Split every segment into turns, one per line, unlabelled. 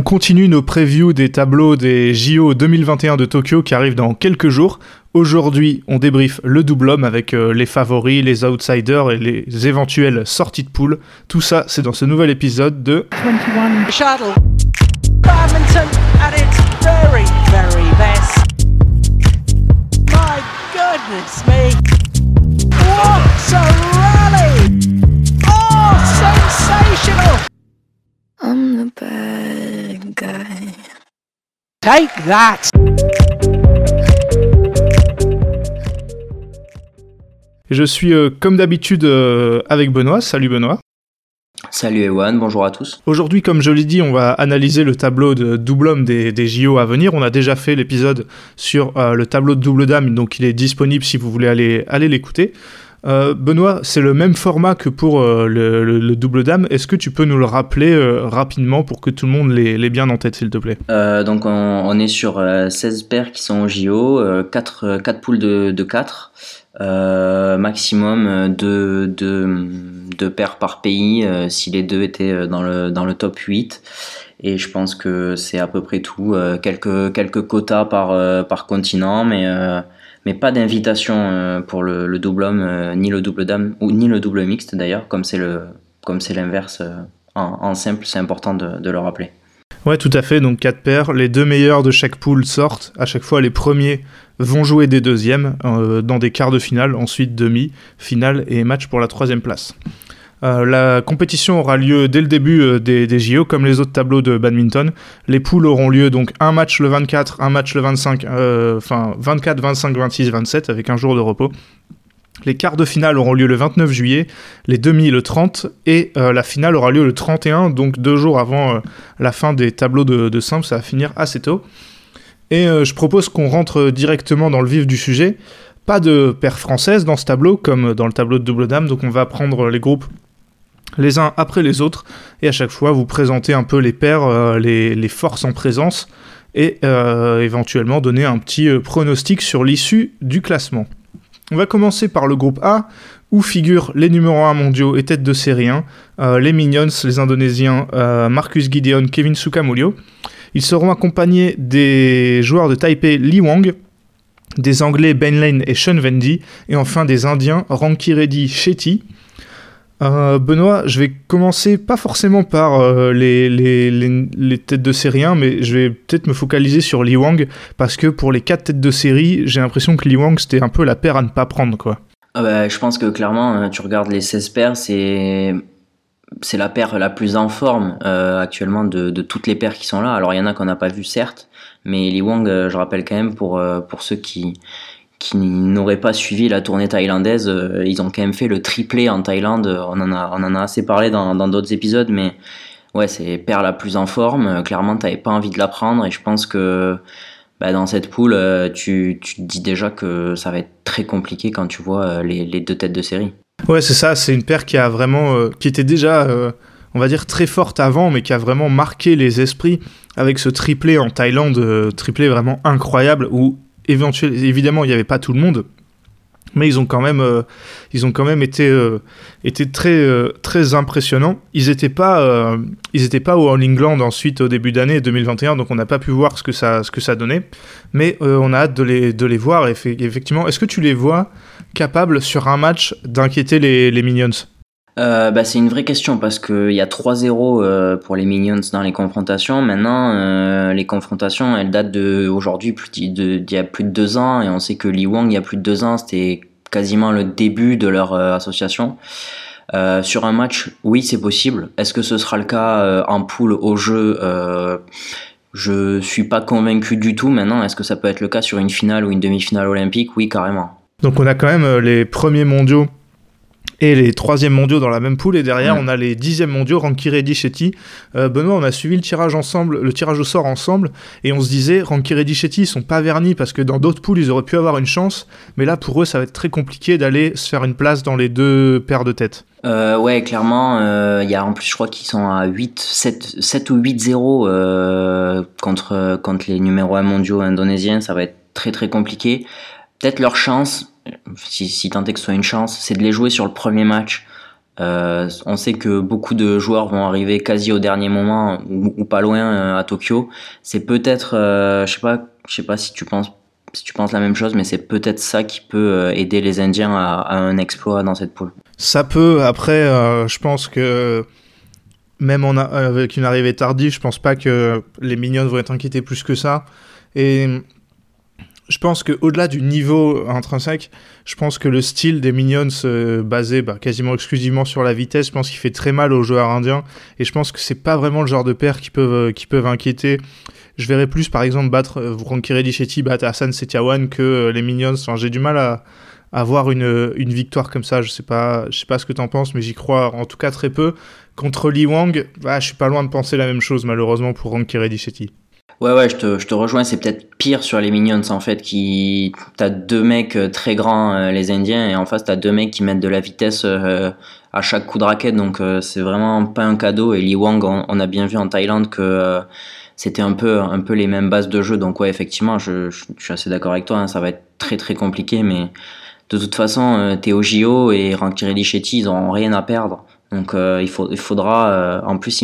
On continue nos previews des tableaux des JO 2021 de Tokyo qui arrivent dans quelques jours. Aujourd'hui, on débriefe le double homme avec euh, les favoris, les outsiders et les éventuelles sorties de poule. Tout ça, c'est dans ce nouvel épisode de
21 Shuttle. Badminton at its very, very best. My goodness me. What a rally! Oh, sensational!
I'm the bad guy.
Take that!
Je suis euh, comme d'habitude euh, avec Benoît. Salut Benoît.
Salut Ewan, bonjour à tous.
Aujourd'hui, comme je l'ai dit, on va analyser le tableau de double homme des, des JO à venir. On a déjà fait l'épisode sur euh, le tableau de double dame, donc il est disponible si vous voulez aller, aller l'écouter. Euh, Benoît, c'est le même format que pour euh, le, le- le double dame. Est-ce que tu peux nous le rappeler euh, rapidement pour que tout le monde l'ait bien en tête, s'il te plaît?
Donc on, est sur euh, 16 paires qui sont au JO, euh, 4, 4 poules de, de 4, euh, maximum de, de, de paires par pays si les deux étaient dans le, dans le top 8. Et je pense que c'est à peu près tout. quelques, quelques quotas par, par continent, mais, mais pas d'invitation euh, pour le, le double homme, euh, ni le double dame, ou ni le double mixte d'ailleurs, comme c'est l'inverse euh, en, simple, c'est important de, le rappeler.
Ouais, tout à fait. Donc quatre paires. Les deux meilleurs de chaque poule sortent. À chaque fois, les premiers vont jouer des deuxièmes dans des quarts de finale, ensuite demi, finale et match pour la troisième place. Euh, la compétition aura lieu dès le début euh, des, JO, comme les autres tableaux de badminton. Les poules auront lieu donc un match le 24, un match le 25, euh, enfin 24, 25, 26, 27, avec un jour de repos. Les quarts de finale auront lieu le 29 juillet, les demi le 30, et la finale aura lieu le 31, donc deux jours avant la fin des tableaux de, de simple, ça va finir assez tôt. Et je propose qu'on rentre directement dans le vif du sujet. Pas de paire française dans ce tableau, comme dans le tableau de double dame, donc on va prendre les groupes les uns après les autres, et à chaque fois vous présenter un peu les paires, euh, les, forces en présence, et euh, éventuellement donner un petit euh, pronostic sur l'issue du classement. On va commencer par le groupe A, où figurent les numéros 1 mondiaux et tête de série 1, euh, les Minions, les Indonésiens Marcus Gideon, Kevin Sukamulio. Ils seront accompagnés des joueurs de Taipei Li Wang, des Anglais Ben Lane et Sean Vendy, et enfin des Indiens Ranki Reddy Shetty. Euh, Benoît, je vais commencer pas forcément par euh, les, les, les, têtes de série 1, mais je vais peut-être me focaliser sur Li Wang, parce que pour les quatre têtes de série, j'ai l'impression que Li Wang c'était un peu la paire à ne pas prendre, quoi.
Ah bah, je pense que clairement, euh, tu regardes les 16 paires, c'est c'est la paire la plus en forme actuellement de, de toutes les paires qui sont là. Alors il y en a qu'on n'a pas vu certes, mais Li Wang, je rappelle quand même pour pour ceux qui qui n'auraient pas suivi la tournée thaïlandaise, euh, ils ont quand même fait le triplé en Thaïlande. On en a on en a assez parlé dans d'autres épisodes, mais ouais, c'est paire la plus en forme. Euh, Clairement, t'avais pas envie de la prendre, et je pense que bah, dans cette poule, euh, tu, tu te dis déjà que ça va être très compliqué quand tu vois les, deux têtes de série.
Ouais, c'est ça, c'est une paire qui a vraiment, qui était déjà, on va dire, très forte avant, mais qui a vraiment marqué les esprits avec ce triplé en Thaïlande, triplé vraiment incroyable, où évidemment, il n'y avait pas tout le monde, mais ils ont quand même, euh, ils ont quand même été, euh, été très, euh, très impressionnants. Ils n'étaient pas, ils étaient pas au All England ensuite au début d'année 2021, donc on n'a pas pu voir ce que ça, ce que ça donnait, mais on a hâte de les, de les voir. Et effectivement, est-ce que tu les vois capables sur un match d'inquiéter les, les Minions?
Euh, bah, c'est une vraie question parce qu'il y a 3-0 euh, pour les Minions dans les confrontations. Maintenant, euh, les confrontations, elles datent d'aujourd'hui, d'il y a plus de deux ans. Et on sait que Li Wang, il y a plus de deux ans, c'était quasiment le début de leur association. Sur un match, oui, c'est possible. Est-ce que ce sera le cas en poule au jeu? Je suis pas convaincu du tout. Maintenant, est-ce que ça peut être le cas sur une finale ou une demi-finale olympique? Oui, carrément.
Donc on a quand même les premiers mondiaux et les troisièmes mondiaux dans la même poule et derrière
Ouais.
on a les dixièmes mondiaux Ranki Reddy Shetty. Euh, Benoît, on a suivi le tirage ensemble, le tirage au sort ensemble et on se disait Ranki Reddy Shetty ils sont pas vernis parce que dans d'autres poules ils auraient pu avoir une chance, mais là pour eux ça va être très compliqué d'aller se faire une place dans les deux paires de têtes.
Euh, ouais, clairement, euh, il y a en plus, je crois qu'ils sont à 8, 7, 7 ou 8-0 euh, contre, contre les numéros 1 mondiaux indonésiens. Ça va être très très compliqué. Peut-être leur chance, si, si tant est que ce soit une chance, c'est de les jouer sur le premier match on sait que beaucoup de joueurs vont arriver quasi au dernier moment ou, pas loin à Tokyo. C'est peut-être, je sais pas, je sais pas si tu penses si tu penses la même chose, mais c'est peut-être ça qui peut euh, aider les Indiens à, un exploit dans cette poule.
Ça peut. Après, euh, je pense que même avec une arrivée tardive, je pense pas que les Minions vont être inquiétés plus que ça. Et je pense qu'au-delà du niveau intrinsèque, je pense que le style des Minions euh, basé bah, quasiment exclusivement sur la vitesse, je pense qu'il fait très mal aux joueurs indiens. Et je pense que c'est pas vraiment le genre de paire qui peuvent, qui peuvent inquiéter je verrais plus, par exemple, battre euh, Reddichetti, battre Hassan Setiawan que euh, les Minions. j'ai du mal à, avoir une, une, victoire comme ça. Je sais pas, je sais pas ce que tu en penses, mais j'y crois en tout cas très peu. Contre Li Wang, bah, je suis pas loin de penser la même chose, malheureusement, pour Frankie Reddichetti.
Ouais, ouais, je te, je te rejoins. C'est peut-être pire sur les Minions, en fait, qui. T'as deux mecs euh, très grands, les Indiens, et en face, t'as deux mecs qui mettent de la vitesse à chaque coup de raquette. Donc, c'est vraiment pas un cadeau. Et Li Wang, on, a bien vu en Thaïlande que c'était un peu, un peu les mêmes bases de jeu. Donc ouais, effectivement, je, suis assez d'accord avec toi. Hein, ça va être très très compliqué, mais de toute façon, euh, Théo Gio et Rankireddy Chetty, ils n'ont rien à perdre. Donc euh, il, il faudra, euh, en plus,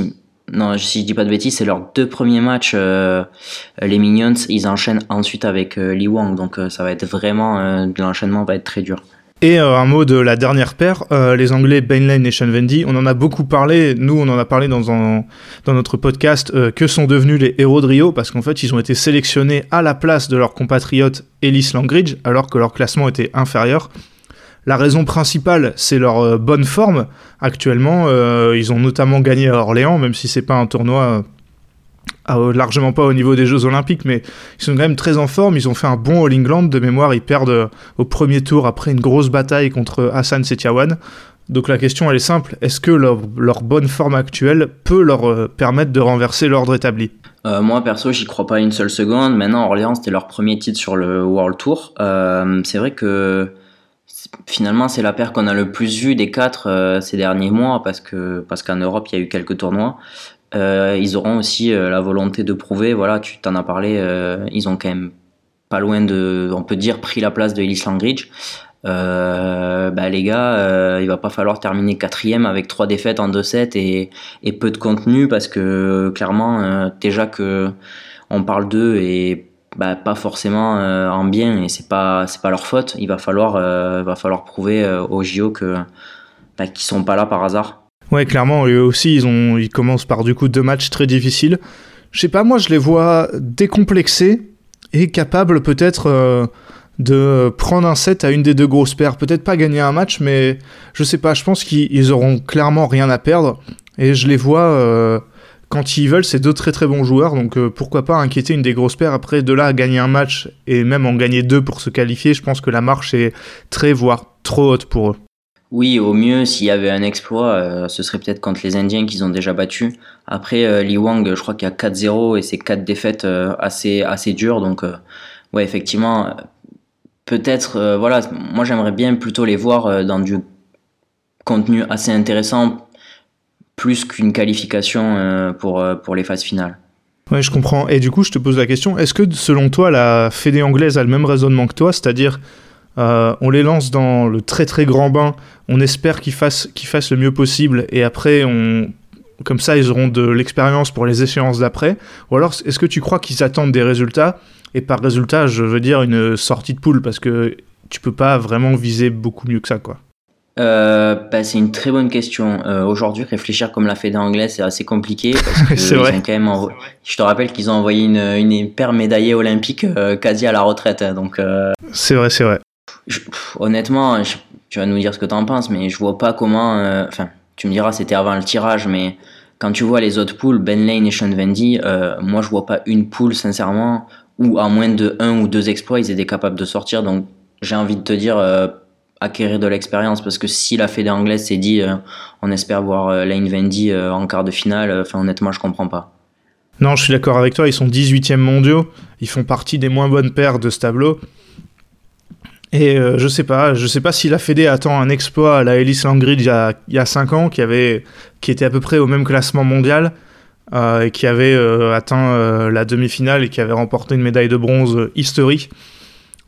non, si je dis pas de bêtises, c'est leurs deux premiers matchs, les Minions, ils enchaînent ensuite avec Li Wang. Donc ça va être vraiment, l'enchaînement va être très dur.
Et euh, un mot de la dernière paire, euh, les Anglais Bainlane et Sean Vendy. On en a beaucoup parlé, nous on en a parlé dans, un, notre podcast, euh, que sont devenus les héros de Rio, parce qu'en fait ils ont été sélectionnés à la place de leur compatriote Ellis Langridge, alors que leur classement était inférieur. La raison principale, c'est leur bonne forme. Actuellement, ils ont notamment gagné à Orléans, même si c'est pas un tournoi largement pas au niveau des Jeux Olympiques, mais ils sont quand même très en forme. Ils ont fait un bon All England de mémoire. Ils perdent euh, au premier tour après une grosse bataille contre Hassan Setiawan. Donc la question elle est simple est-ce que leur, bonne forme actuelle peut leur euh, permettre de renverser l'ordre établi?
Euh, moi perso, j'y crois pas une seule seconde. Maintenant, Orléans c'était leur premier titre sur le World Tour. c'est vrai que finalement c'est la paire qu'on a le plus vue des quatre ces derniers mois parce que parce qu'en Europe il y a eu quelques tournois. Euh, ils auront aussi euh, la volonté de prouver, voilà, tu t'en as parlé, euh, ils ont quand même pas loin de, on peut dire, pris la place de Ellis Langridge. bah les gars, il va pas falloir terminer quatrième avec trois défaites en 2-7 et, et, peu de contenu parce que clairement, déjà que on parle d'eux et bah, pas forcément en bien et c'est pas c'est pas leur faute. Il va falloir va falloir prouver aux JO que bah, qu'ils sont pas là par hasard.
Ouais, clairement, eux aussi, ils, ont, ils commencent par du coup deux matchs très difficiles. Je sais pas, moi, je les vois décomplexés et capables peut-être euh, de prendre un set à une des deux grosses paires. Peut-être pas gagner un match, mais je sais pas, je pense qu'ils auront clairement rien à perdre. Et je les vois, euh, quand ils veulent, c'est deux très très bons joueurs, donc euh, pourquoi pas inquiéter une des grosses paires. Après, de là à gagner un match et même en gagner deux pour se qualifier, je pense que la marche est très, voire trop haute pour eux.
Oui, au mieux, s'il y avait un exploit, euh, ce serait peut-être contre les Indiens qu'ils ont déjà battus. Après, euh, Li Wang, je crois qu'il y a 4-0 et c'est 4 défaites assez, assez dures. Donc, ouais, effectivement, peut-être, voilà, moi j'aimerais bien plutôt les voir dans du contenu assez intéressant, plus qu'une qualification pour, pour les phases finales.
Ouais, je comprends. Et du coup, je te pose la question, est-ce que selon toi, la Fédé anglaise a le même raisonnement que toi, c'est-à-dire euh, on les lance dans le très très grand bain. On espère qu'ils fassent, qu'ils fassent le mieux possible. Et après, comme ça, ils auront de l'expérience pour les échéances d'après? Ou alors, est-ce que tu crois qu'ils attendent des résultats? Et par résultat, je veux dire une sortie de poule parce que tu peux pas vraiment viser beaucoup mieux que ça, quoi.
Euh, bah, c'est une très bonne question. Euh, aujourd'hui, réfléchir comme l'a Fédé anglaise, c'est assez compliqué. Parce vrai. quand même Je te rappelle qu'ils ont envoyé une, une paire médaillée olympique quasi à la retraite. Hein, donc.
C'est vrai, c'est vrai
honnêtement, tu vas nous dire ce que tu en penses, mais je vois pas comment. Euh, enfin, tu me diras, c'était avant le tirage, mais quand tu vois les autres poules, Ben Lane et Sean Vendy, euh, moi je vois pas une poule, sincèrement, où à moins de un ou deux exploits, ils étaient capables de sortir. Donc j'ai envie de te dire, euh, acquérir de l'expérience, parce que si la Fédé anglaise s'est dit, on espère voir Lane Vendy en quart de finale, enfin honnêtement, je comprends pas.
Non, je suis d'accord avec toi, ils sont 18e mondiaux, ils font partie des moins bonnes paires de ce tableau. Et euh, je sais pas, je sais pas si la Fédé attend un exploit à la Ellis Langridge il y a, il 5 ans, qui, avait, qui était à peu près au même classement mondial, euh, et qui avait euh, atteint la demi-finale et qui avait remporté une médaille de bronze historique.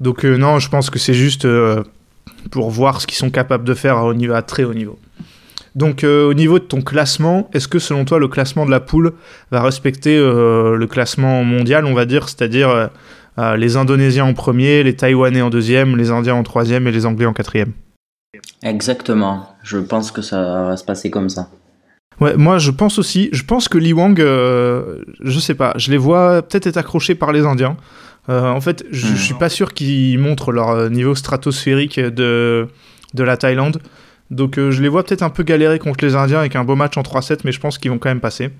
Donc non, je pense que c'est juste pour voir ce qu'ils sont capables de faire niveau, à très haut niveau. Donc au niveau de ton classement, est-ce que selon toi le classement de la poule va respecter le classement mondial, on va dire, c'est-à-dire les Indonésiens en premier, les Taïwanais en deuxième, les Indiens en troisième et les Anglais en quatrième?
Exactement. Je pense que ça va se passer comme ça.
Ouais, moi je pense aussi. Je pense que Li Wang, euh, je sais pas, je les vois peut-être être accrochés par les Indiens. Euh, en fait, je, je suis pas sûr qu'ils montrent leur euh, niveau stratosphérique de, de la Thaïlande. Donc je les vois peut-être un peu galérer contre les Indiens avec un beau match en 3-7, mais je pense qu'ils vont quand même passer.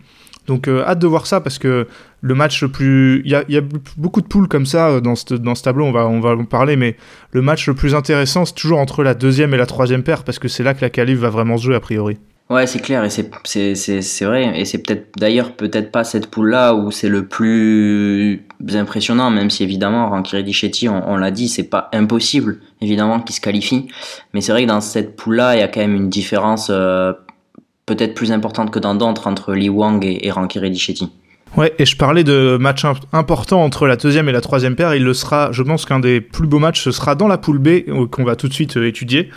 Donc hâte de voir ça parce que le match le plus... Il y a, y a, beaucoup de poules comme ça dans ce, dans ce tableau, on va, on va en parler, mais le match le plus intéressant, c'est toujours entre la deuxième et la troisième paire parce que c'est là que la qualif va vraiment se jouer a priori.
Ouais, c'est clair et c'est vrai et c'est peut-être d'ailleurs peut-être pas cette poule là où c'est le plus impressionnant même si évidemment Rankiri Dichetti on, l'a dit c'est pas impossible évidemment qu'il se qualifie mais c'est vrai que dans cette poule là il y a quand même une différence euh, peut-être plus importante que dans d'autres entre Li Wang et, et Dichetti.
Ouais, et je parlais de match important entre la deuxième et la troisième paire. Il le sera, je pense qu'un des plus beaux matchs, ce sera dans la poule B, qu'on va tout de suite euh, étudier.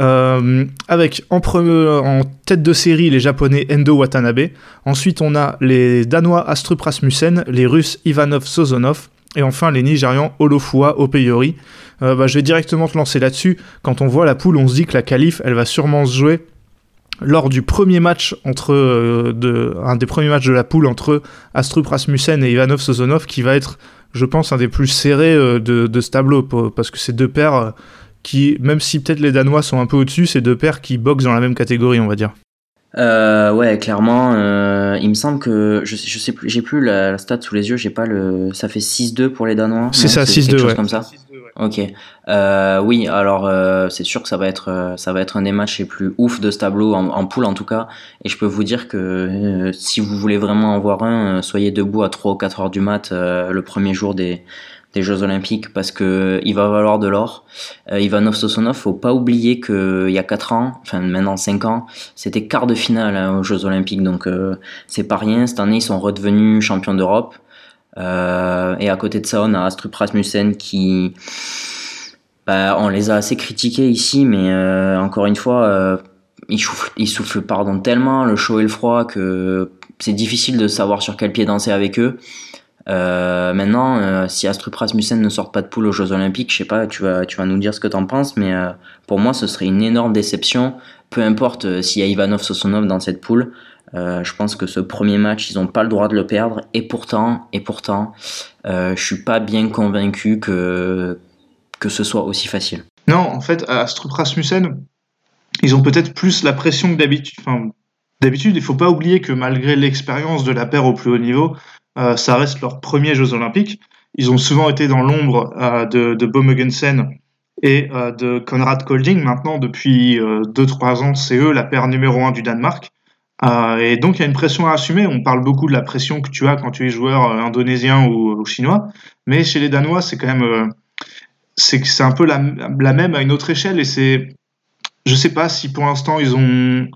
Euh, avec en, en, tête de série les japonais Endo Watanabe. Ensuite, on a les danois Astrup Rasmussen, les russes Ivanov Sozonov. Et enfin, les Nigérians Olofua Opeyori. Euh, bah, je vais directement te lancer là-dessus. Quand on voit la poule, on se dit que la qualif, elle va sûrement se jouer lors du premier match entre euh, de, un des premiers matchs de la poule entre Astrup Rasmussen et Ivanov Sozonov qui va être je pense un des plus serrés euh, de, de, ce tableau parce que c'est deux paires euh, qui même si peut-être les Danois sont un peu au-dessus c'est deux paires qui boxent dans la même catégorie on va dire
ouais clairement il me semble que je, je sais plus j'ai plus la, la, stat sous les yeux j'ai pas le ça fait 6-2 pour les Danois
c'est ça 6-2 ouais.
comme ça Ok. Euh, oui, alors euh, c'est sûr que ça va être euh, ça va être un des matchs les plus ouf de ce tableau en, poule en tout cas. Et je peux vous dire que euh, si vous voulez vraiment en voir un, euh, soyez debout à 3 ou 4 heures du mat le premier jour des des Jeux Olympiques parce que il va valoir de l'or. Ivanov Sosonov, faut pas oublier que il y a 4 ans, enfin maintenant 5 ans, c'était quart de finale hein, aux Jeux Olympiques, donc c'est pas rien. Cette année, ils sont redevenus champions d'Europe. Euh, et à côté de ça, on a Astrup Rasmussen qui, bah, on les a assez critiqués ici, mais euh, encore une fois, euh, ils soufflent, pardon tellement le chaud et le froid que c'est difficile de savoir sur quel pied danser avec eux. Maintenant, si Astrup Rasmussen ne sort pas de poule aux Jeux Olympiques, je sais pas, tu vas, tu vas nous dire ce que t'en penses, mais pour moi, ce serait une énorme déception. Peu importe s'il y a Ivanov Sosonov dans cette poule, euh, je pense que ce premier match, ils n'ont pas le droit de le perdre. Et pourtant, et pourtant, euh, je suis pas bien convaincu que que ce soit aussi facile.
Non, en fait, à Strup Rasmussen, ils ont peut-être plus la pression que d'habitude. Enfin, d'habitude, il faut pas oublier que malgré l'expérience de la paire au plus haut niveau, euh, ça reste leurs premiers Jeux Olympiques. Ils ont souvent été dans l'ombre de, de et de Konrad Kolding. Maintenant, depuis 2-3 ans, c'est eux la paire numéro 1 du Danemark. Euh, et donc il y a une pression à assumer. On parle beaucoup de la pression que tu as quand tu es joueur euh, indonésien ou, chinois, mais chez les Danois c'est quand même euh, c'est c'est un peu la, la, même à une autre échelle et c'est je sais pas si pour l'instant ils ont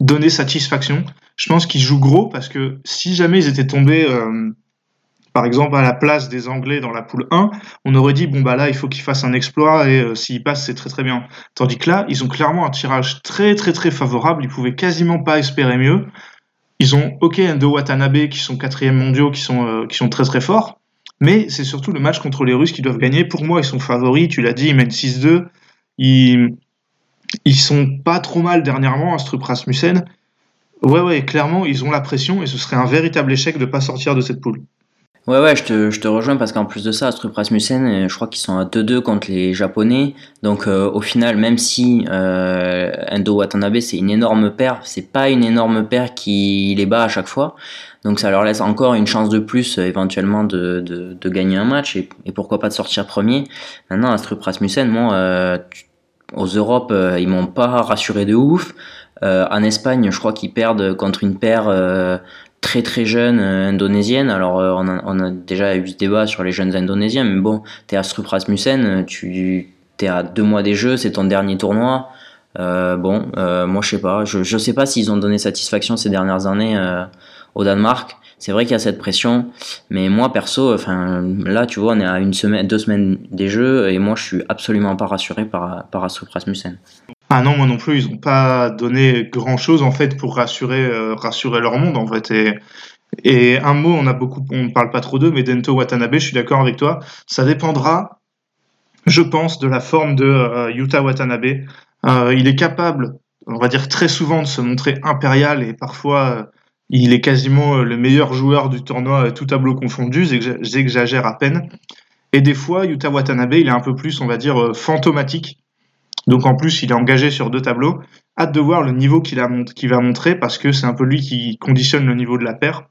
donné satisfaction. Je pense qu'ils jouent gros parce que si jamais ils étaient tombés euh, par exemple, à la place des Anglais dans la poule 1, on aurait dit, bon, bah là, il faut qu'ils fassent un exploit et euh, s'ils passent, c'est très très bien. Tandis que là, ils ont clairement un tirage très très très favorable, ils pouvaient quasiment pas espérer mieux. Ils ont, ok, Endo Watanabe qui sont quatrième mondiaux, qui sont, euh, qui sont très très forts, mais c'est surtout le match contre les Russes qui doivent gagner. Pour moi, ils sont favoris, tu l'as dit, ils mènent 6-2. Ils, ils sont pas trop mal dernièrement, Astrup Rasmussen. Ouais, ouais, clairement, ils ont la pression et ce serait un véritable échec de pas sortir de cette poule.
Ouais, ouais, je te, je te rejoins parce qu'en plus de ça, Astrup Rasmussen, euh, je crois qu'ils sont à 2-2 contre les Japonais. Donc euh, au final, même si euh, Endo Watanabe c'est une énorme paire, c'est pas une énorme paire qui les bat à chaque fois. Donc ça leur laisse encore une chance de plus euh, éventuellement de, de, de, gagner un match et, et, pourquoi pas de sortir premier. Maintenant, Astrup Rasmussen, moi, euh, aux Europes, ils m'ont pas rassuré de ouf. en Espagne, je crois qu'ils perdent contre une paire très très jeune euh, indonésienne. Alors euh, on, a, on, a, déjà eu ce débat sur les jeunes indonésiens, mais bon, t'es à Strup Rasmussen, euh, tu es à deux mois des Jeux, c'est ton dernier tournoi. Euh, bon, euh, moi je sais pas, je, je sais pas s'ils ont donné satisfaction ces dernières années euh, au Danemark. C'est vrai qu'il y a cette pression, mais moi perso, enfin là tu vois, on est à une semaine, deux semaines des Jeux et moi je suis absolument pas rassuré par par Astrup Rasmussen.
Ah non, moi non plus, ils n'ont pas donné grand-chose en fait pour rassurer, euh, leur monde en fait. Et, un mot, on a beaucoup, on ne parle pas trop d'eux, mais Dento Watanabe, je suis d'accord avec toi, ça dépendra, je pense, de la forme de euh, Yuta Watanabe. Euh, il est capable, on va dire très souvent, de se montrer impérial et parfois il est quasiment le meilleur joueur du tournoi, tout tableau confondu, j'exa- j'exagère à peine. Et des fois, Yuta Watanabe, il est un peu plus, on va dire, fantomatique. Donc en plus, il est engagé sur deux tableaux. Hâte de voir le niveau qu'il va montrer parce que c'est un peu lui qui conditionne le niveau de la paire.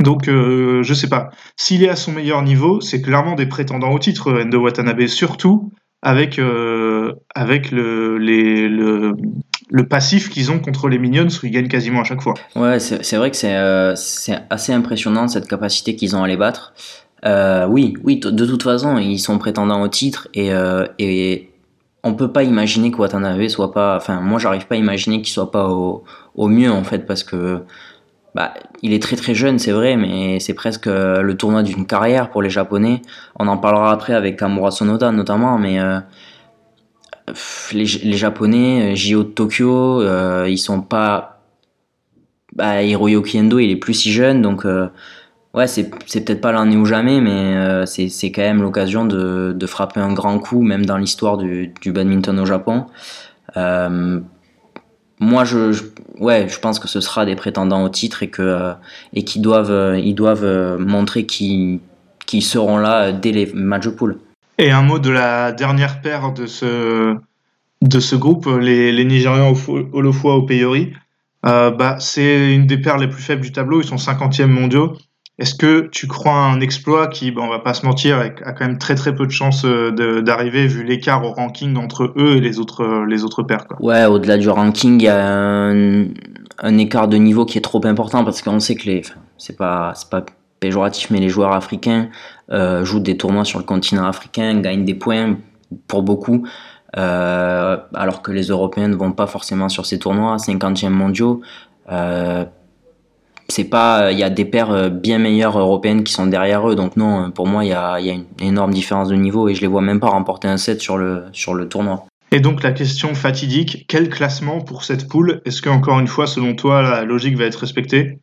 Donc euh, je sais pas. S'il est à son meilleur niveau, c'est clairement des prétendants au titre, Endo Watanabe, surtout avec, euh, avec le, le, passif qu'ils ont contre les Minions où ils gagnent quasiment à chaque fois.
Ouais, c'est vrai que c'est euh, c'est assez impressionnant cette capacité qu'ils ont à les battre. Euh, oui, oui, de toute façon, ils sont prétendants au titre et, et on peut pas imaginer que Watanabe soit pas. Enfin, moi, j'arrive pas à imaginer qu'il soit pas au, mieux en fait parce que bah, il est très très jeune, c'est vrai, mais c'est presque euh, le tournoi d'une carrière pour les Japonais. On en parlera après avec Kamura Sonoda notamment, mais euh, les, Japonais, euh, JO de Tokyo, euh, ils sont pas. Bah, Hiroyuki Endo, il est plus si jeune, donc ouais, c'est peut-être pas l'année ou jamais, mais euh, c'est quand même l'occasion de, de frapper un grand coup, même dans l'histoire du, du badminton au Japon. Euh, moi, je, ouais, je pense que ce sera des prétendants au titre et que euh, et qu'ils doivent, ils doivent montrer qu'ils seront là dès les matchs de poule.
Et un mot de la dernière paire de ce, de ce groupe, les, les Nigérians Olofua au Peyori. Bah, c'est une des paires les plus faibles du tableau, ils sont 50e mondiaux. Est-ce que tu crois à un exploit qui, bon, on va pas se mentir, a quand même très très peu de chances euh, d'arriver vu l'écart au ranking entre eux et les autres, euh, les autres paires quoi?
Ouais, au-delà du ranking, il y a un, écart de niveau qui est trop important parce qu'on sait que les, c'est pas, pas péjoratif, mais les joueurs africains euh, jouent des tournois sur le continent africain, gagnent des points pour beaucoup, alors que les Européens ne vont pas forcément sur ces tournois, 50e mondiaux. C'est pas, il y a des paires euh, bien meilleures européennes qui sont derrière eux, donc non, pour moi, il y a, il y a une énorme différence de niveau et je les vois même pas remporter un set sur le, sur le tournoi.
Et donc la question fatidique, quel classement pour cette poule Est-ce que encore une fois, selon toi, la logique va être respectée?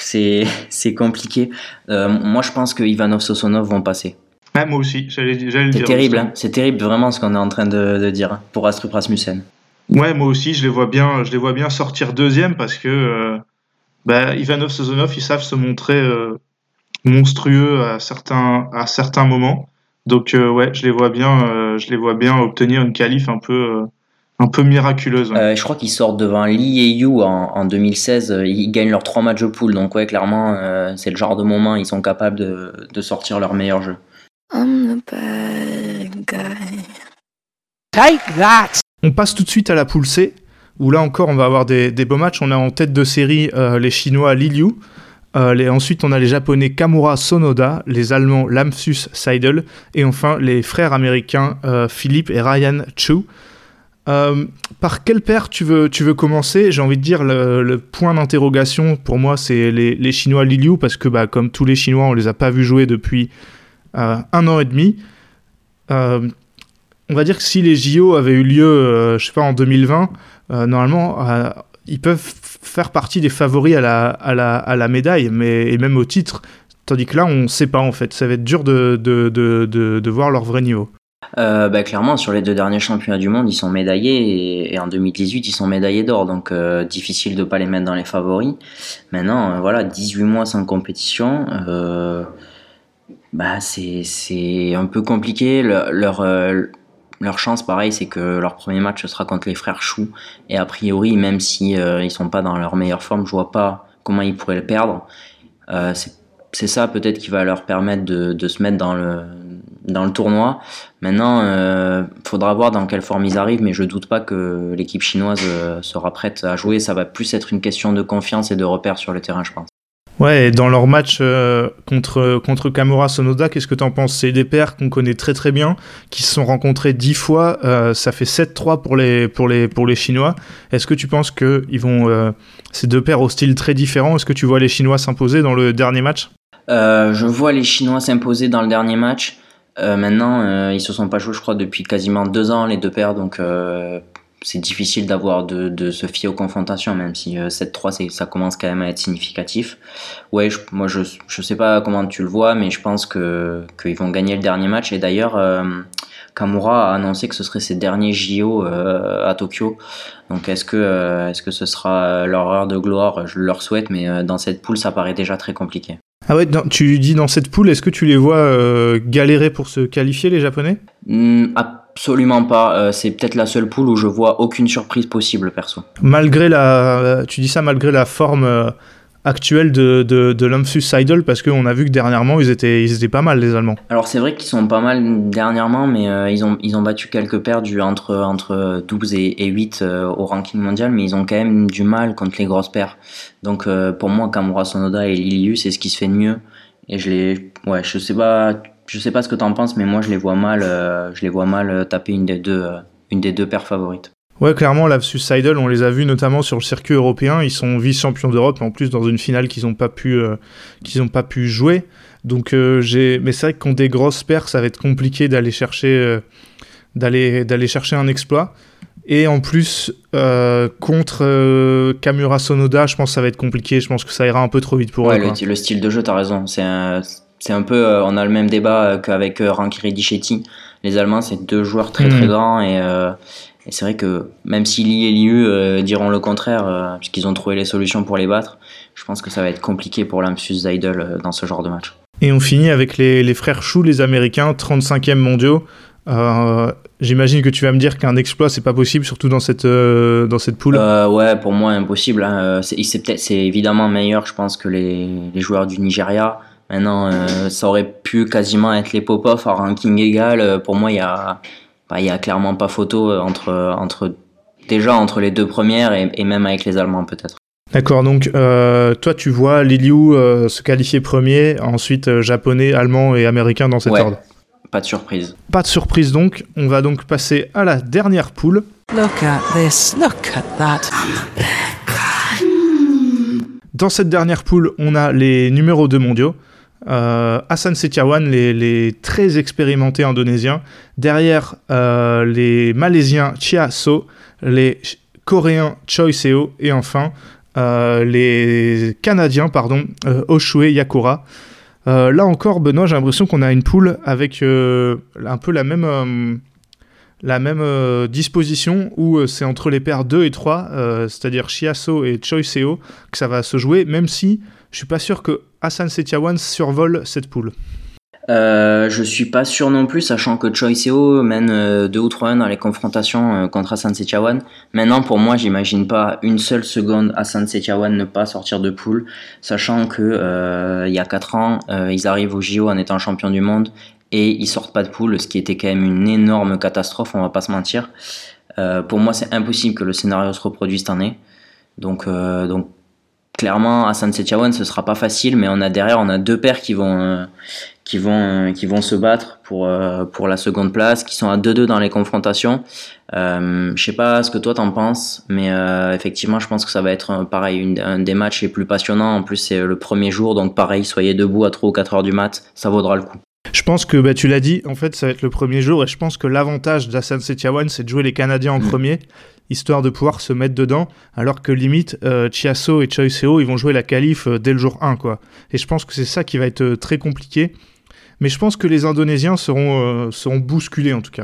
C'est c'est compliqué. Euh, moi, je pense que Ivanov Sosonov vont passer.
Ouais, Moi aussi, j'allais j'allais le
C'est
dire.
terrible,
justement.
hein. c'est terrible vraiment ce qu'on est en train de, de dire hein, pour Astrup Rasmussen.
Ouais, moi aussi, je les vois bien, je les vois bien sortir deuxième parce que euh, bah, Ivanov Sozonov, ils savent se montrer euh, monstrueux à certains, à certains moments. Donc euh, ouais, je les vois bien, euh, je les vois bien obtenir une qualif un peu, euh, un peu miraculeuse. ouais.
Euh, je crois qu'ils sortent devant Lee et Yu en, en 2016. euh, Ils gagnent leurs trois matchs de poule, donc ouais, clairement, euh, c'est le genre de moment ils sont capables de, de sortir leur meilleur jeu.
I'm the bad guy.
Take that.
On passe tout de suite à la poule C, où là encore on va avoir des, des beaux matchs. On a en tête de série euh, les Chinois Li Liu. Euh, ensuite, on a les Japonais Kamura Sonoda, les Allemands Lamsus Seidel, et enfin les frères américains euh, Philippe et Ryan Chu. Euh, par quelle paire tu veux, tu veux commencer? J'ai envie de dire le, point d'interrogation pour moi, c'est les, les Chinois Li Liu, parce que bah, comme tous les Chinois, on les a pas vus jouer depuis un an et demi. On va dire que si les JO avaient eu lieu, je sais pas, en 2020, euh, normalement, euh, ils peuvent faire partie des favoris à la, à la, à la médaille, mais, et même au titre. Tandis que là, on ne sait pas en fait. Ça va être dur de, de, de, de, voir leur vrai niveau.
Euh, bah, clairement, sur les deux derniers championnats du monde, ils sont médaillés et, en 2018, ils sont médaillés d'or, donc euh, difficile de pas les mettre dans les favoris. Maintenant, euh, voilà, 18 mois sans compétition, euh, bah, c'est un peu compliqué. Le- leur, euh, leur chance, pareil, c'est que leur premier match ce sera contre les frères Chou. Et a priori, même si euh, ils sont pas dans leur meilleure forme, je vois pas comment ils pourraient le perdre. Euh, c'est ça peut-être qui va leur permettre de, de se mettre dans le, dans le tournoi. Maintenant, euh, faudra voir dans quelle forme ils arrivent, mais je doute pas que l'équipe chinoise euh, sera prête à jouer. Ça va plus être une question de confiance et de repère sur le terrain, je pense.
Ouais, et dans leur match euh, contre, contre Kamura Sonoda, qu'est-ce que tu en penses? C'est des paires qu'on connaît très très bien, qui se sont rencontrés dix fois. euh, ça fait 7-3 pour les, pour, les, pour les Chinois. Est-ce que tu penses que ils vont, euh, ces deux paires au style très différent, est-ce que tu vois les Chinois s'imposer dans le dernier match?
Je vois les Chinois s'imposer dans le dernier match. Maintenant, ils se sont pas joués, je crois, depuis quasiment deux ans, les deux paires. Donc, c'est difficile d'avoir de, de se fier aux confrontations, même si 7-3 ça commence quand même à être significatif. Ouais, moi je je sais pas comment tu le vois, mais je pense que qu'ils vont gagner le dernier match. Et d'ailleurs, Kamura a annoncé que ce serait ses derniers JO à Tokyo. Donc est-ce que est-ce que ce sera leur heure de gloire? Je leur souhaite, mais dans cette poule, ça paraît déjà très compliqué.
Ah ouais, tu dis dans cette poule, est-ce que tu les vois euh, galérer pour se qualifier, les Japonais?
Hmm, Absolument pas. Euh, c'est peut-être la seule poule où je vois aucune surprise possible, perso.
Malgré la, tu dis ça malgré la forme euh, actuelle de, de, de Idol parce qu'on a vu que dernièrement ils étaient, ils étaient pas mal les Allemands.
Alors c'est vrai qu'ils sont pas mal dernièrement, mais euh, ils, ont, ils ont battu quelques perdus entre, entre 12 et, 8 euh, au ranking mondial, mais ils ont quand même du mal contre les grosses paires. Donc pour moi, Kamura Sonoda et Liliu, c'est ce qui se fait de mieux. Et je les, ouais, je sais pas, je sais pas ce que t'en penses, mais moi je les vois mal, je les vois mal taper une des deux, une des deux paires favorites.
Ouais, clairement, Lapsus Seidel, on les a vus notamment sur le circuit européen. Ils sont vice-champions d'Europe, en plus dans une finale qu'ils n'ont pas pu, euh, qu'ils pas pu jouer. Donc euh, j'ai, mais c'est vrai que contre des grosses paires, ça va être compliqué d'aller chercher, euh, d'aller, d'aller chercher un exploit. Et en plus, contre Kamura Sonoda, je pense que ça va être compliqué. Je pense que ça ira un peu trop vite pour
ouais,
eux.
Le, le, style de jeu, t'as raison. C'est un, c'est un peu, on a le même débat qu'avec Rankiri Dichetti. Les Allemands, c'est deux joueurs très très hmm. grands et et c'est vrai que même si Li et Liu euh, diront le contraire, euh, puisqu'ils ont trouvé les solutions pour les battre, je pense que ça va être compliqué pour Idol euh, dans ce genre de match.
Et on finit avec les, les frères Chou, les Américains, 35e mondiaux. J'imagine que tu vas me dire qu'un exploit c'est pas possible, surtout dans cette dans cette poule.
ouais, pour moi impossible. Hein. C'est évidemment meilleur, je pense, que les, les joueurs du Nigeria. Maintenant, ça aurait pu quasiment être les Popov en ranking égal. Pour moi, il y a bah, il y a clairement pas photo euh, entre, entre déjà entre les deux premières et, même avec les Allemands peut-être.
D'accord, donc euh, toi tu vois Liliu euh, se qualifier premier, ensuite japonais, allemand et américain dans cet ordre.
Pas de surprise.
Pas de surprise donc, on va donc passer à la dernière poule.
Look at this, look at that.
Dans cette dernière poule, on a les numéros 2 mondiaux. Euh, Hassan Setiawan, les, très expérimentés indonésiens. Derrière, euh, les Malaisiens Chia So, les Coréens Choi Seo et enfin euh, les Canadiens, pardon, Oshue Yakura. là encore, Benoît, j'ai l'impression qu'on a une poule avec un peu la même la même disposition où c'est entre les paires 2 et 3, c'est-à-dire Chiasso et Choi Seo, que ça va se jouer, même si je suis pas sûr que Hassan Setiawan survole cette poule.
Euh, je suis pas sûr non plus, sachant que Choi Seo mène 2 euh, ou 3-1 dans les confrontations euh, contre Hassan Setiawan. Maintenant, pour moi, j'imagine pas une seule seconde Hassan Setiawan ne pas sortir de poule, sachant que euh, il y a 4 ans, ils arrivent au JO en étant champion du monde et ils sortent pas de poule, ce qui était quand même une énorme catastrophe, on va pas se mentir. pour moi, c'est impossible que le scénario se reproduise cette année. Donc, donc clairement à San ce sera pas facile mais on a derrière on a deux paires qui vont euh, qui vont euh, qui vont se battre pour euh, pour la seconde place qui sont à 2-2 dans les confrontations. Je sais pas ce que toi t'en penses mais effectivement je pense que ça va être pareil un des matchs les plus passionnants. En plus c'est le premier jour donc pareil soyez debout à 3 ou 4 heures du mat ça vaudra le coup
je pense que bah, tu l'as dit, en fait, ça va être le premier jour, et je pense que l'avantage d'Assan Setiawan, c'est de jouer les Canadiens en mm. premier, histoire de pouvoir se mettre dedans, alors que limite, euh, Chiasso et Choi Seo, ils vont jouer la qualif euh, dès le jour 1, quoi. Et je pense que c'est ça qui va être euh, très compliqué. Mais je pense que les Indonésiens seront, seront bousculés, en tout cas.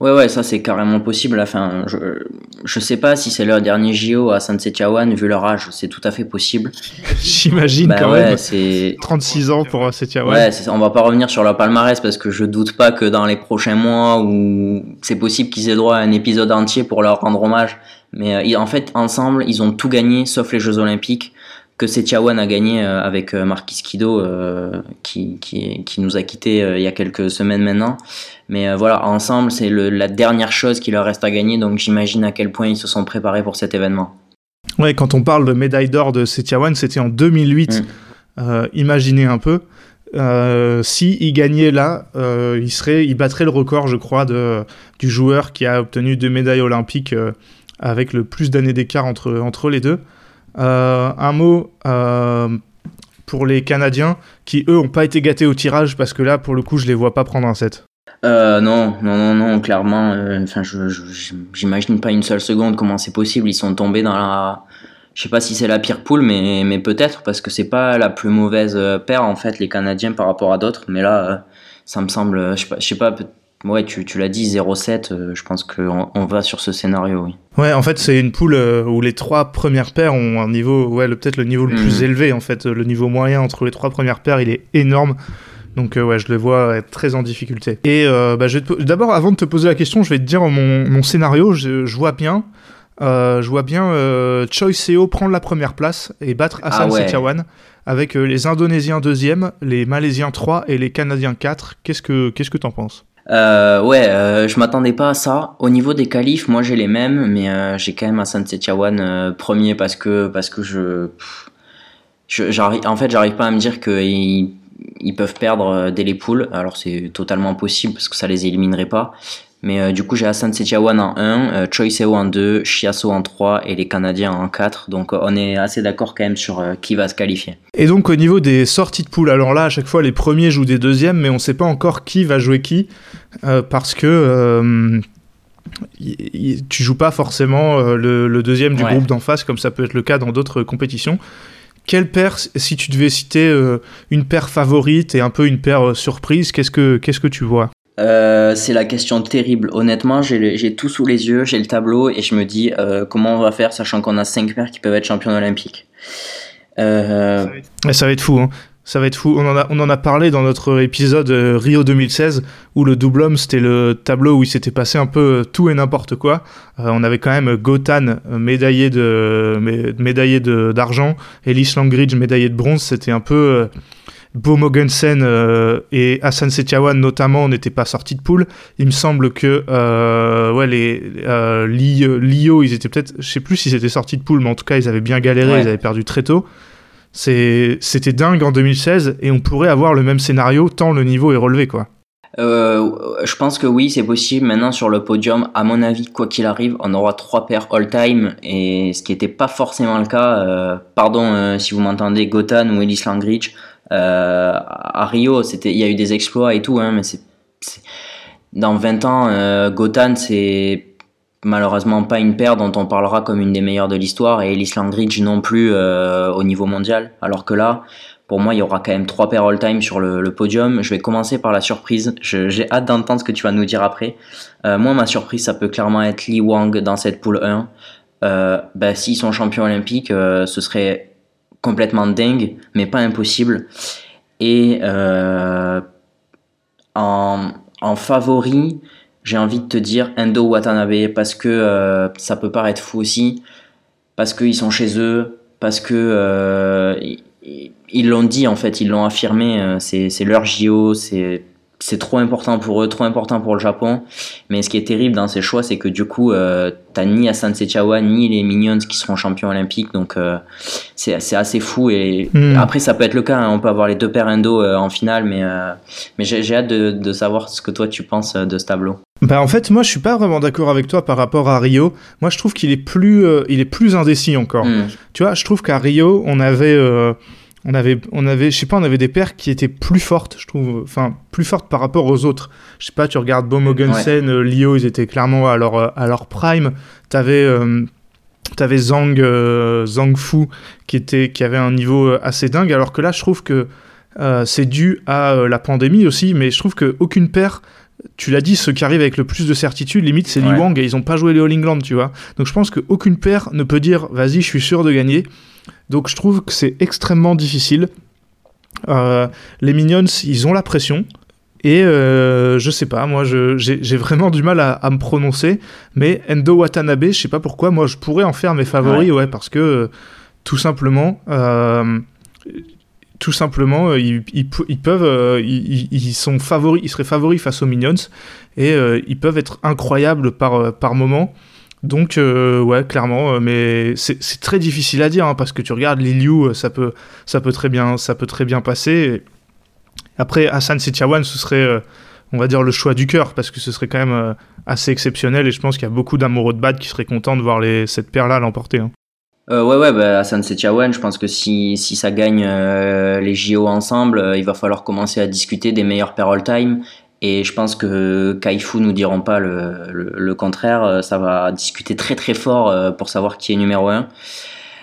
Ouais, ouais, ça c'est carrément possible. Enfin, je, je sais pas si c'est leur dernier JO à San Setiawan, vu leur âge, c'est tout à fait possible.
J'imagine bah quand même. C'est 36 ans pour Setiawan.
Ouais, on va pas revenir sur leur palmarès parce que je doute pas que dans les prochains mois où c'est possible qu'ils aient droit à un épisode entier pour leur rendre hommage. Mais euh, en fait, ensemble, ils ont tout gagné sauf les Jeux Olympiques que Setiawan a gagné euh, avec euh, Marquis Kido qui, qui, qui, nous a quittés il y a quelques semaines maintenant. Mais euh, voilà, ensemble, c'est la dernière chose qui leur reste à gagner, donc j'imagine à quel point ils se sont préparés pour cet événement.
Ouais, quand on parle de médaille d'or de Setiawan, c'était en 2008. Mm. Euh, imaginez un peu. Euh, si il gagnait là, euh, il serait, il battrait le record, je crois, de, du joueur qui a obtenu deux médailles olympiques avec le plus d'années d'écart entre, entre les deux. Un mot pour les Canadiens qui eux n'ont pas été gâtés au tirage parce que là, pour le coup, je les vois pas prendre un set.
Euh, non, non, non, non, clairement. euh, Enfin, j'imagine pas une seule seconde comment c'est possible. Ils sont tombés dans la. Je sais pas si c'est la pire poule, mais, mais peut-être parce que c'est pas la plus mauvaise euh, paire en fait les Canadiens par rapport à d'autres. Mais là, euh, ça me semble, euh, je sais pas, Ouais, tu, tu l'as dit 0-7. euh, je pense qu'on on va sur ce scénario, oui.
Ouais, en fait, c'est une poule euh, où les trois premières paires ont un niveau, ouais, peut-être le niveau le plus
Mhm.
élevé. En fait, le niveau moyen entre les trois premières paires, il est énorme. Donc, euh, ouais, je le vois être très en difficulté. Et euh, bah, te d'abord, avant de te poser la question, je vais te dire mon, mon scénario. Je, je vois bien, euh, je vois bien euh, Choi Seo prendre la première place et battre Hassan
Ah ouais.
Setiawan avec euh, les Indonésiens deuxième, les Malaisiens 3 et les Canadiens 4. Qu'est-ce que qu'est-ce que t'en penses?
Euh, ouais, euh, je m'attendais pas à ça. Au niveau des qualifs, moi j'ai les mêmes, mais euh, j'ai quand même Hassan Setiawan euh, premier parce que parce que je, je en fait, j'arrive pas à me dire qu'ils ils peuvent perdre dès les poules. Alors c'est totalement possible parce que ça les éliminerait pas. Mais euh, du coup, j'ai Hassan Setiawan en 1, euh, Choi Seo en 2, Chiasso en 3 et les Canadiens en 4. Donc euh, on est assez d'accord quand même sur euh, qui va se qualifier.
Et donc au niveau des sorties de poule, alors là à chaque fois les premiers jouent des deuxièmes, mais on sait pas encore qui va jouer qui parce que tu joues pas forcément le, le deuxième du
Ouais.
groupe d'en face comme ça peut être le cas dans d'autres compétitions. Quelle paire, si tu devais citer une paire favorite et un peu une paire surprise, qu'est-ce que qu'est-ce que tu vois?
Euh, c'est la question terrible. Honnêtement, j'ai tout sous les yeux, j'ai le tableau et je me dis euh, comment on va faire, sachant qu'on a 5 paires qui peuvent être champions olympiques. Euh,
Ça va être fou, hein. Ça va être fou. On en a, parlé dans notre épisode Rio 2016 où le double homme c'était le tableau où il s'était passé un peu tout et n'importe quoi. On avait quand même Gotan médaillé de mé- médaillé de- d'argent Lis Langridge médaillé de bronze. C'était un peu Bo Mogensen euh, et Hassan Setiawan notamment n'étaient pas sortis de poule. Il me semble que ouais les euh, Li- Lio ils étaient peut-être je sais plus s'ils étaient sortis de poule mais en tout cas ils avaient bien galéré,
Ouais.
ils avaient perdu très tôt. C'était dingue en 2016 et on pourrait avoir le même scénario tant le niveau est relevé quoi.
euh, je pense que oui, c'est possible. Maintenant, sur le podium, à mon avis, quoi qu'il arrive, on aura trois paires all-time, et ce qui n'était pas forcément le cas. euh, pardon euh, si vous m'entendez, Gotan ou Ellis Langridge. Euh, à Rio, c'était, il y a eu des exploits et tout, hein, mais c'est, dans 20 ans, euh, Gotan, c'est malheureusement pas une paire dont on parlera comme une des meilleures de l'histoire, et Ellis Langridge non plus euh, au niveau mondial. Alors que là, pour moi, il y aura quand même trois paires all-time sur le, podium. Je vais commencer par la surprise. J'ai hâte d'entendre ce que tu vas nous dire après. Moi, ma surprise, ça peut clairement être Li Wang dans cette poule 1. Euh, bah, S'ils sont champions olympiques, ce serait complètement dingue, mais pas impossible. Et euh, en, favori, j'ai envie de te dire Endo Watanabe parce que euh, ça peut paraître fou aussi, parce qu'ils sont chez eux, parce que euh, ils- l'ont dit en fait, ils l'ont affirmé, c'est leur JO, c'est c'est trop important pour eux, trop important pour le Japon. Mais ce qui est terrible dans ces choix, c'est que du coup, euh, t'as ni Hassan Sechawa ni les Minions qui seront champions olympiques, donc euh, c'est assez fou. Et
Hmm.
après, ça peut être le cas, hein, on peut avoir les deux paires Endo euh, en finale, mais euh, mais j'ai hâte de, de savoir ce que toi tu penses de ce tableau.
Bah en fait moi je suis pas vraiment d'accord avec toi par rapport à Rio. Moi je trouve qu'il est plus il est plus indécis encore.
Hmm.
Tu vois, je trouve qu'à Rio, on avait, on avait, on avait, je sais pas, on avait des paires qui étaient plus fortes, je trouve, enfin, plus fortes par rapport aux autres. Je sais pas, tu regardes Bomogensen, euh, Lio, ils étaient clairement à leur, à leur prime. T'avais, euh, t'avais Zhang, euh, Zhang Fu qui était, qui avait un niveau euh, assez dingue, alors que là, je trouve que c'est dû à la pandémie aussi, mais je trouve que aucune paire tu l'as dit, ceux qui arrivent avec le plus de certitude, limite, c'est Li
Ouais.
Wang et ils ont pas joué les All England, tu vois. Donc je pense qu'aucune paire ne peut dire, vas-y, je suis sûr de gagner. Donc je trouve que c'est extrêmement difficile. Euh, les Minions, ils ont la pression. Et euh, je sais pas, moi j'ai vraiment du mal à, à me prononcer. Mais Endo Watanabe, je sais pas pourquoi, moi je pourrais en faire mes favoris, ouais, parce que euh, tout simplement, tout simplement, ils, ils pou- ils peuvent, ils, sont favoris, ils seraient favoris face aux Minions et ils peuvent être incroyables par, par moment. Donc, euh, ouais, clairement, euh, mais c'est très difficile à dire hein, parce que tu regardes Liliu, euh, ça peut, ça peut très bien, ça peut très bien passer. Après, Hassan Setiawan, ce serait, euh, on va dire, le choix du cœur parce que ce serait quand même assez exceptionnel et je pense qu'il y a beaucoup d'amoureux de bad qui seraient contents de voir cette paire-là l'emporter. hein.
Ouais, ouais, bah, Hassan Setiawan, je pense que si, si ça gagne les JO ensemble, il va falloir commencer à discuter des meilleurs paires all-time. Et je pense que Kaifu nous diront pas le, contraire. Ça va discuter très très fort pour savoir qui est numéro 1.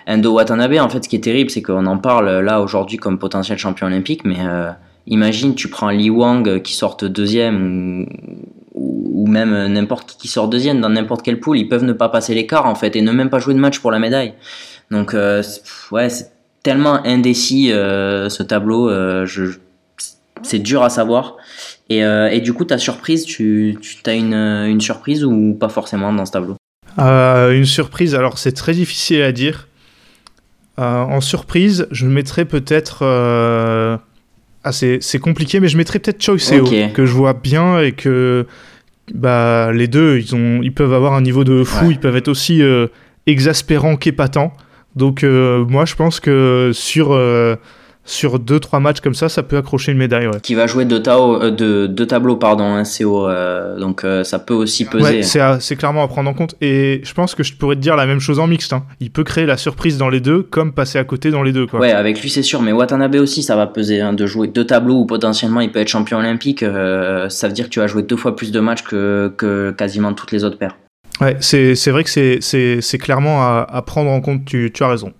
Endo Watanabe, en fait, ce qui est terrible, c'est qu'on en parle là aujourd'hui comme potentiel champion olympique, mais imagine, tu prends Li Wang qui sort deuxième ou, même n'importe qui sort deuxième dans n'importe quelle poule, ils peuvent ne pas passer l'écart en fait et ne même pas jouer de match pour la médaille. Donc ouais, c'est tellement indécis euh, ce tableau. Euh, c'est dur à savoir. Et, euh, et, du coup, ta surprise, tu, tu as une, une, surprise ou pas forcément dans ce tableau?
Une surprise, alors c'est très difficile à dire. en surprise, je mettrais peut-être. Ah, c'est compliqué, mais je mettrais peut-être Choi que je vois bien et que bah, les deux, ils, ont, ils peuvent avoir un niveau de fou, ils peuvent être aussi exaspérants qu'épatants. Donc euh, moi je pense que sur euh, sur deux trois matchs comme ça, ça peut accrocher une médaille.
Qui va jouer deux, euh, de, tableaux pardon, un hein, CO, donc ça peut aussi peser.
c'est clairement à prendre en compte. Et je pense que je pourrais te dire la même chose en mixte. Hein. Il peut créer la surprise dans les deux, comme passer à côté dans les deux. Quoi.
Ouais, avec lui c'est sûr, mais Watanabe aussi ça va peser hein, de jouer deux tableaux où potentiellement il peut être champion olympique. ça veut dire que tu vas jouer deux fois plus de matchs que, que quasiment toutes les autres paires.
Ouais, c'est vrai que c'est clairement à, prendre en compte, tu, tu as raison.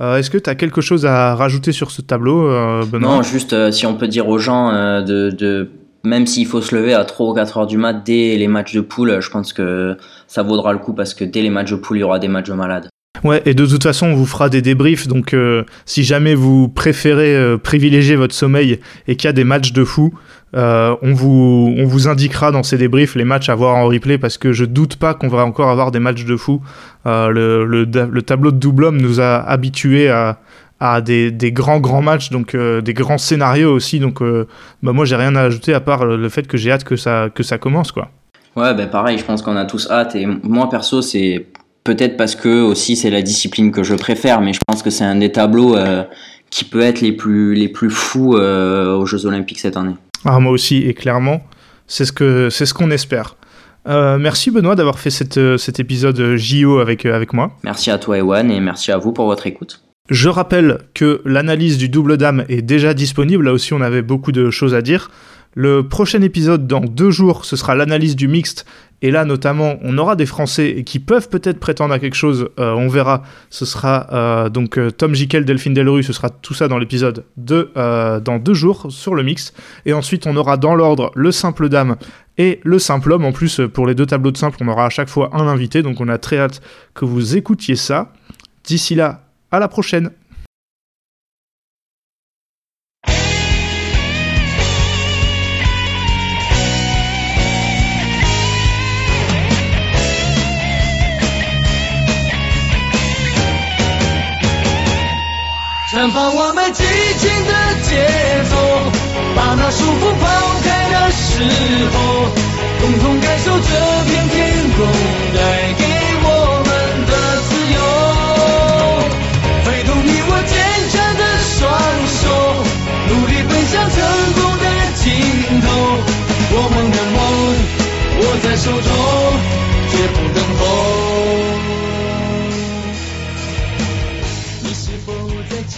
Euh, est-ce que tu as quelque chose à rajouter sur ce tableau, euh, Benoît
Non, juste euh, si on peut dire aux gens, de, de, même s'il faut se lever à 3 ou 4 heures du mat dès les matchs de poule, je pense que ça vaudra le coup parce que dès les matchs de poule, il y aura des matchs de malades.
Ouais, et de toute façon, on vous fera des débriefs. Donc, si jamais vous préférez privilégier votre sommeil et qu'il y a des matchs de fou, euh, on, vous, indiquera dans ces débriefs les matchs à voir en replay parce que je doute pas qu'on va encore avoir des matchs de fou. Euh, le, le, tableau de double homme nous a habitués à, des, grands grands matchs, donc euh, des grands scénarios aussi. Donc bah moi j'ai rien à ajouter à part le fait que j'ai hâte que ça, commence quoi.
Ouais, ben pareil, je pense qu'on a tous hâte et moi perso c'est peut-être parce que aussi c'est la discipline que je préfère, mais je pense que c'est un des tableaux qui peut être les plus les plus fous aux Jeux Olympiques cette année.
Ah, moi aussi, et clairement, c'est ce qu'on ce qu'on espère. Euh, merci Benoît d'avoir fait cette, euh, cet épisode euh, JO avec, avec moi.
Merci à toi Ewan et merci à vous pour votre écoute.
Je rappelle que l'analyse du double dame est déjà disponible, là aussi on avait beaucoup de choses à dire. Le prochain épisode dans deux jours, ce sera l'analyse du mixte et là, notamment, on aura des Français qui peuvent peut-être prétendre à quelque chose. Euh, on verra. Ce sera euh, donc euh, Tom Jikel, Delphine Delru. Ce sera tout ça dans l'épisode de dans deux jours sur le mix. Et ensuite, on aura dans l'ordre le simple dame et le simple homme. En plus, pour les deux tableaux de simple, on aura à chaque fois un invité. Donc, on a très hâte que vous écoutiez ça. D'ici là, à la prochaine. 我们激情的节奏，把那束缚抛开的时候，共同感受这片天空带给我们的自由。挥动你我坚强的双手，努力奔向成功的尽头。我们的梦握在手中，绝不等候。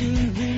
to be